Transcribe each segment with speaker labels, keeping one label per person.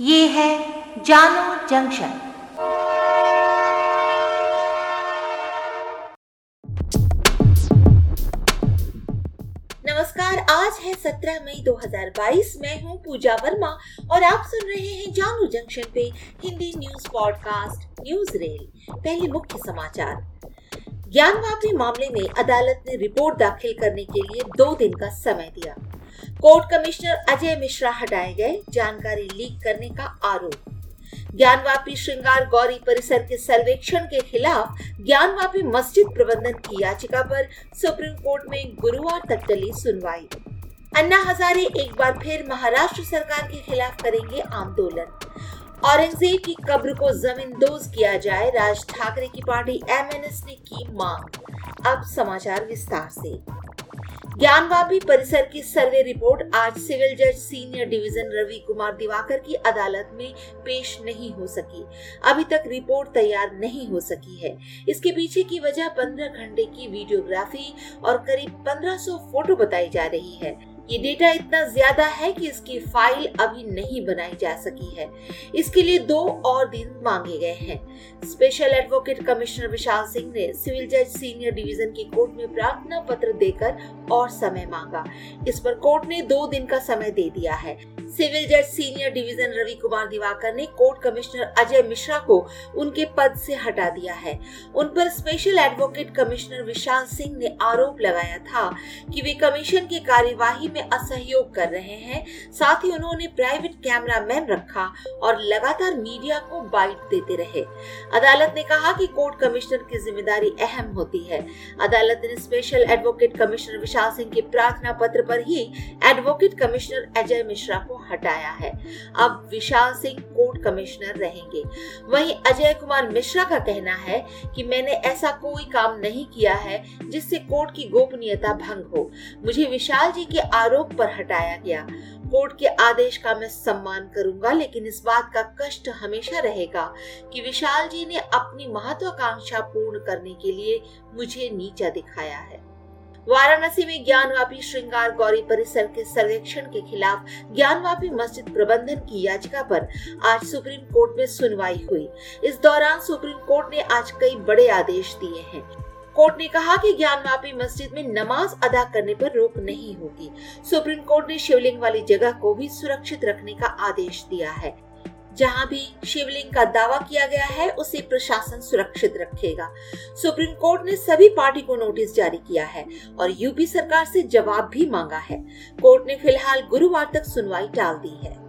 Speaker 1: ये है जानो जंक्शन। नमस्कार, आज है 17 मई 2022 मैं हूँ पूजा वर्मा और आप सुन रहे हैं जानू जंक्शन पे Hindi news podcast, news rail. पहले मुख्य समाचार। ज्ञान वापी मामले में अदालत ने रिपोर्ट दाखिल करने के लिए दो दिन का समय दिया। कोर्ट कमिश्नर अजय मिश्रा हटाए गए, जानकारी लीक करने का आरोप। ज्ञानवापी श्रृंगार गौरी परिसर के सर्वेक्षण के खिलाफ ज्ञानवापी मस्जिद प्रबंधन की याचिका पर सुप्रीम कोर्ट में गुरुवार तक चली सुनवाई। अन्ना हजारे एक बार फिर महाराष्ट्र सरकार के खिलाफ करेंगे आंदोलन। औरंगज़ेब की कब्र को ज़मीन दोज किया जाए, राज ठाकरे की पार्टी एमएनएस ने की मांग। अब समाचार विस्तार से। ज्ञानवापी परिसर की सर्वे रिपोर्ट आज सिविल जज सीनियर डिवीज़न रवि कुमार दिवाकर की अदालत में पेश नहीं हो सकी। अभी तक रिपोर्ट तैयार नहीं हो सकी है। इसके पीछे की वजह 15 घंटे की वीडियोग्राफी और करीब 1500 फ़ोटो बताई जा रही है। ये डेटा इतना ज़्यादा है कि इसकी फ़ाइल अभी नहीं बनाई जा सकी है। इसके लिए दो और दिन मांगे गए हैं। Special advocate commissioner Vishal Singh ने सिविल जज सीनियर डिवीज़न की कोर्ट में प्रार्थना पत्र देकर और समय मांगा। इस पर कोर्ट ने दो दिन का समय दे दिया है। सिविल जज सीनियर डिवीज़न रवि कुमार दिवाकर ने कोर्ट कमिश्नर अजय मिश्रा को उनके पद से हटा दिया है। उन पर special advocate commissioner Vishal Singh ने आरोप लगाया था कि वे कमीशन की कार्यवाही में असहयोग कर रहे हैं। साथ ही उन्होंने प्राइवेट कैमरा मैन रखा और लगातार मीडिया को बाइट देते रहे। अदालत ने कहा कि कोर्ट कमिश्नर की ज़िम्मेदारी अहम होती है। अदालत ने special advocate commissioner Vishal Singh के प्रार्थना पत्र पर ही एडवोकेट कमिश्नर अजय मिश्रा को हटाया है। अब विशाल सिंह कोर्ट कमिश्नर रहेंगे। वहीं अजय कुमार मिश्रा का कहना है कि मैंने ऐसा कोई काम नहीं किया है जिससे कोर्ट की गोपनीयता भंग हो। मुझे विशाल जी के आरोप पर हटाया गया। कोर्ट के आदेश का मैं सम्मान करूँगा, लेकिन इस बात का कष्ट हमेशा रहेगा कि विशाल जी ने अपनी महत्वाकांक्षा पूर्ण करने के लिए मुझे नीचा दिखाया है। वाराणसी में ज्ञानवापी श्रृंगार गौरी परिसर के सर्वेक्षण के खिलाफ ज्ञानवापी मस्जिद प्रबंधन की याचिका पर आज सुप्रीम कोर्ट में सुनवाई हुई। इस दौरान सुप्रीम कोर्ट ने आज कई बड़े आदेश दिए हैं। कोर्ट ने कहा कि ज्ञानवापी मस्जिद में नमाज़ अदा करने पर रोक नहीं होगी। सुप्रीम कोर्ट ने शिवलिंग वाली जगह को भी सुरक्षित रखने का आदेश दिया है। जहाँ भी शिवलिंग का दावा किया गया है, उसे प्रशासन सुरक्षित रखेगा। सुप्रीम कोर्ट ने सभी पार्टी को नोटिस जारी किया है और यूपी सरकार से जवाब भी मांगा है। कोर्ट ने फ़िलहाल गुरुवार तक सुनवाई टाल दी है।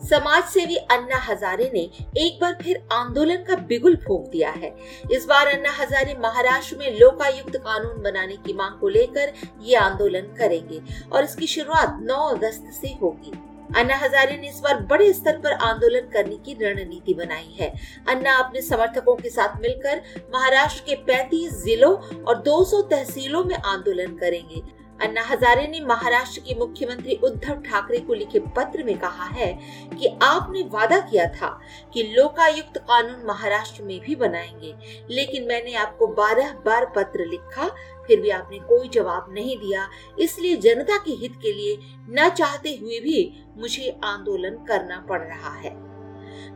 Speaker 1: समाज सेवी अन्ना हजारे ने एक बार फिर आंदोलन का बिगुल फूक दिया है। इस बार अन्ना हजारे महाराष्ट्र में लोकायुक्त कानून बनाने की मांग को लेकर ये आंदोलन करेंगे और इसकी शुरुआत 9 अगस्त से होगी। अन्ना हजारे ने इस बार बड़े स्तर पर आंदोलन करने की रणनीति बनाई है। अन्ना अपने समर्थकों के साथ मिलकर महाराष्ट्र के 35 जिलों और 200 तहसीलों में आंदोलन करेंगे। अन्ना हजारे ने महाराष्ट्र के मुख्यमंत्री उद्धव ठाकरे को लिखे पत्र में कहा है कि आपने वादा किया था कि लोकायुक्त कानून महाराष्ट्र में भी बनाएँगे, लेकिन मैंने आपको बारह बार पत्र लिखा, फिर भी आपने कोई जवाब नहीं दिया। इसलिए जनता के हित के लिए न चाहते हुए भी मुझे आंदोलन करना पड़ रहा है।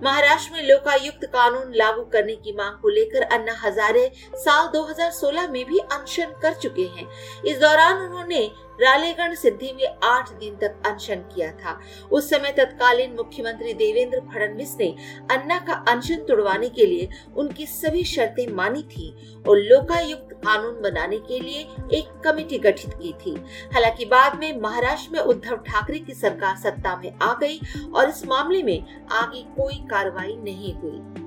Speaker 1: महाराष्ट्र में लोकायुक्त कानून लागू करने की मांग को लेकर अन्ना हजारे साल 2016 में भी अनशन कर चुके हैं। इस दौरान उन्होंने रालेगढ़ सिद्धि में आठ दिन तक अनशन किया था। उस समय तत्कालीन मुख्यमंत्री देवेंद्र फडणवीस ने अन्ना का अनशन तोड़वाने के लिए उनकी सभी शर्तें मानी थी और लोकायुक्त कानून बनाने के लिए एक कमेटी गठित की थी। हालाँकि बाद में महाराष्ट्र में उद्धव ठाकरे की सरकार सत्ता में आ गई और इस मामले में आगे कोई कार्रवाई नहीं हुई।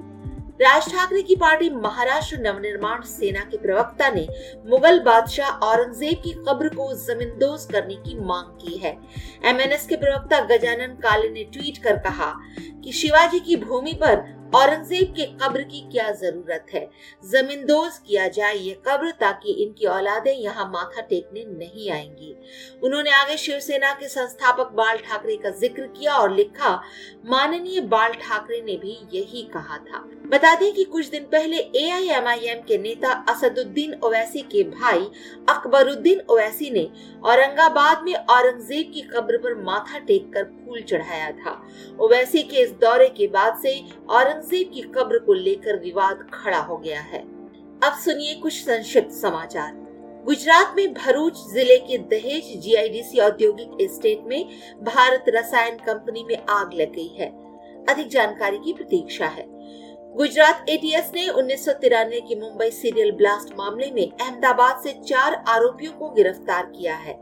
Speaker 1: राज ठाकरे की पार्टी महाराष्ट्र नवनिर्माण सेना के प्रवक्ता ने मुगल बादशाह औरंगज़ेब की कब्र को जमींदोज करने की मांग की है। एमएनएस के प्रवक्ता गजानन काले ने ट्वीट कर कहा कि शिवाजी की भूमि पर औरंगज़ेब के कब्र की क्या ज़रूरत है? जमींदोज किया जाए ये कब्र ताकि इनकी औलादें यहाँ माथा टेकने नहीं आएँगी। उन्होंने आगे शिवसेना के संस्थापक बाल ठाकरे का ज़िक्र किया और लिखा, माननीय बाल ठाकरे ने भी यही कहा था। बता दें कि कुछ दिन पहले एआईएमआईएम के नेता असदुद्दीन ओवैसी के भाई अकबरुद्दीन ओवैसी ने औरंगाबाद में औरंगज़ेब की कब्र पर माथा टेक कर फूल चढ़ाया था। ओवैसी के इस दौरे के बाद से औरंगज़ेब की कब्र को लेकर विवाद खड़ा हो गया है। अब सुनिए कुछ संक्षिप्त समाचार। गुजरात में भरूच ज़िले के दहेज जीआईडीसी औद्योगिक एस्टेट में भारत रसायन कंपनी में आग लग गई है। अधिक जानकारी की प्रतीक्षा है। गुजरात एटीएस ने उन्नीस के मुंबई सीरियल ब्लास्ट मामले में अहमदाबाद से चार आरोपियों को गिरफ़्तार किया है।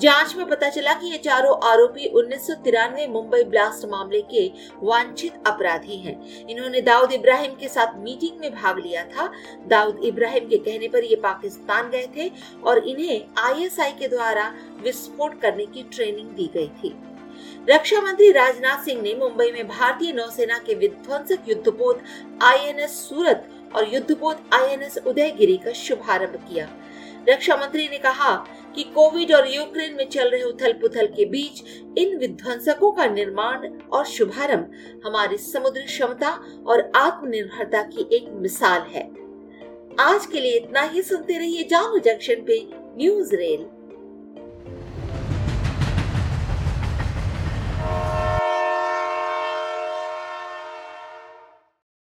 Speaker 1: जाँच में पता चला कि ये चारों आरोपी उन्नीस सौ तिरानवे मुंबई ब्लास्ट मामले के वांछित अपराधी हैं। इन्होंने दाऊद इब्राहिम के साथ मीटिंग में भाग लिया था। दाऊद इब्राहिम के कहने पर ये पाकिस्तान गए थे और इन्हें आईएसआई के द्वारा विस्फोट करने की ट्रेनिंग दी गई थी। रक्षा मंत्री राजनाथ सिंह ने मुंबई में भारतीय नौसेना के विध्वंसक युद्धपोत आईएनएस सूरत और युद्धपोत आईएनएस उदयगिरी का शुभारंभ किया। रक्षा मंत्री ने कहा कि कोविड और यूक्रेन में चल रहे उथल पुथल के बीच इन विध्वंसकों का निर्माण और शुभारंभ हमारी समुद्री क्षमता और आत्मनिर्भरता की एक मिसाल है। आज के लिए इतना ही। सुनते रहिए जानू जंक्शन पे न्यूज़ रेल।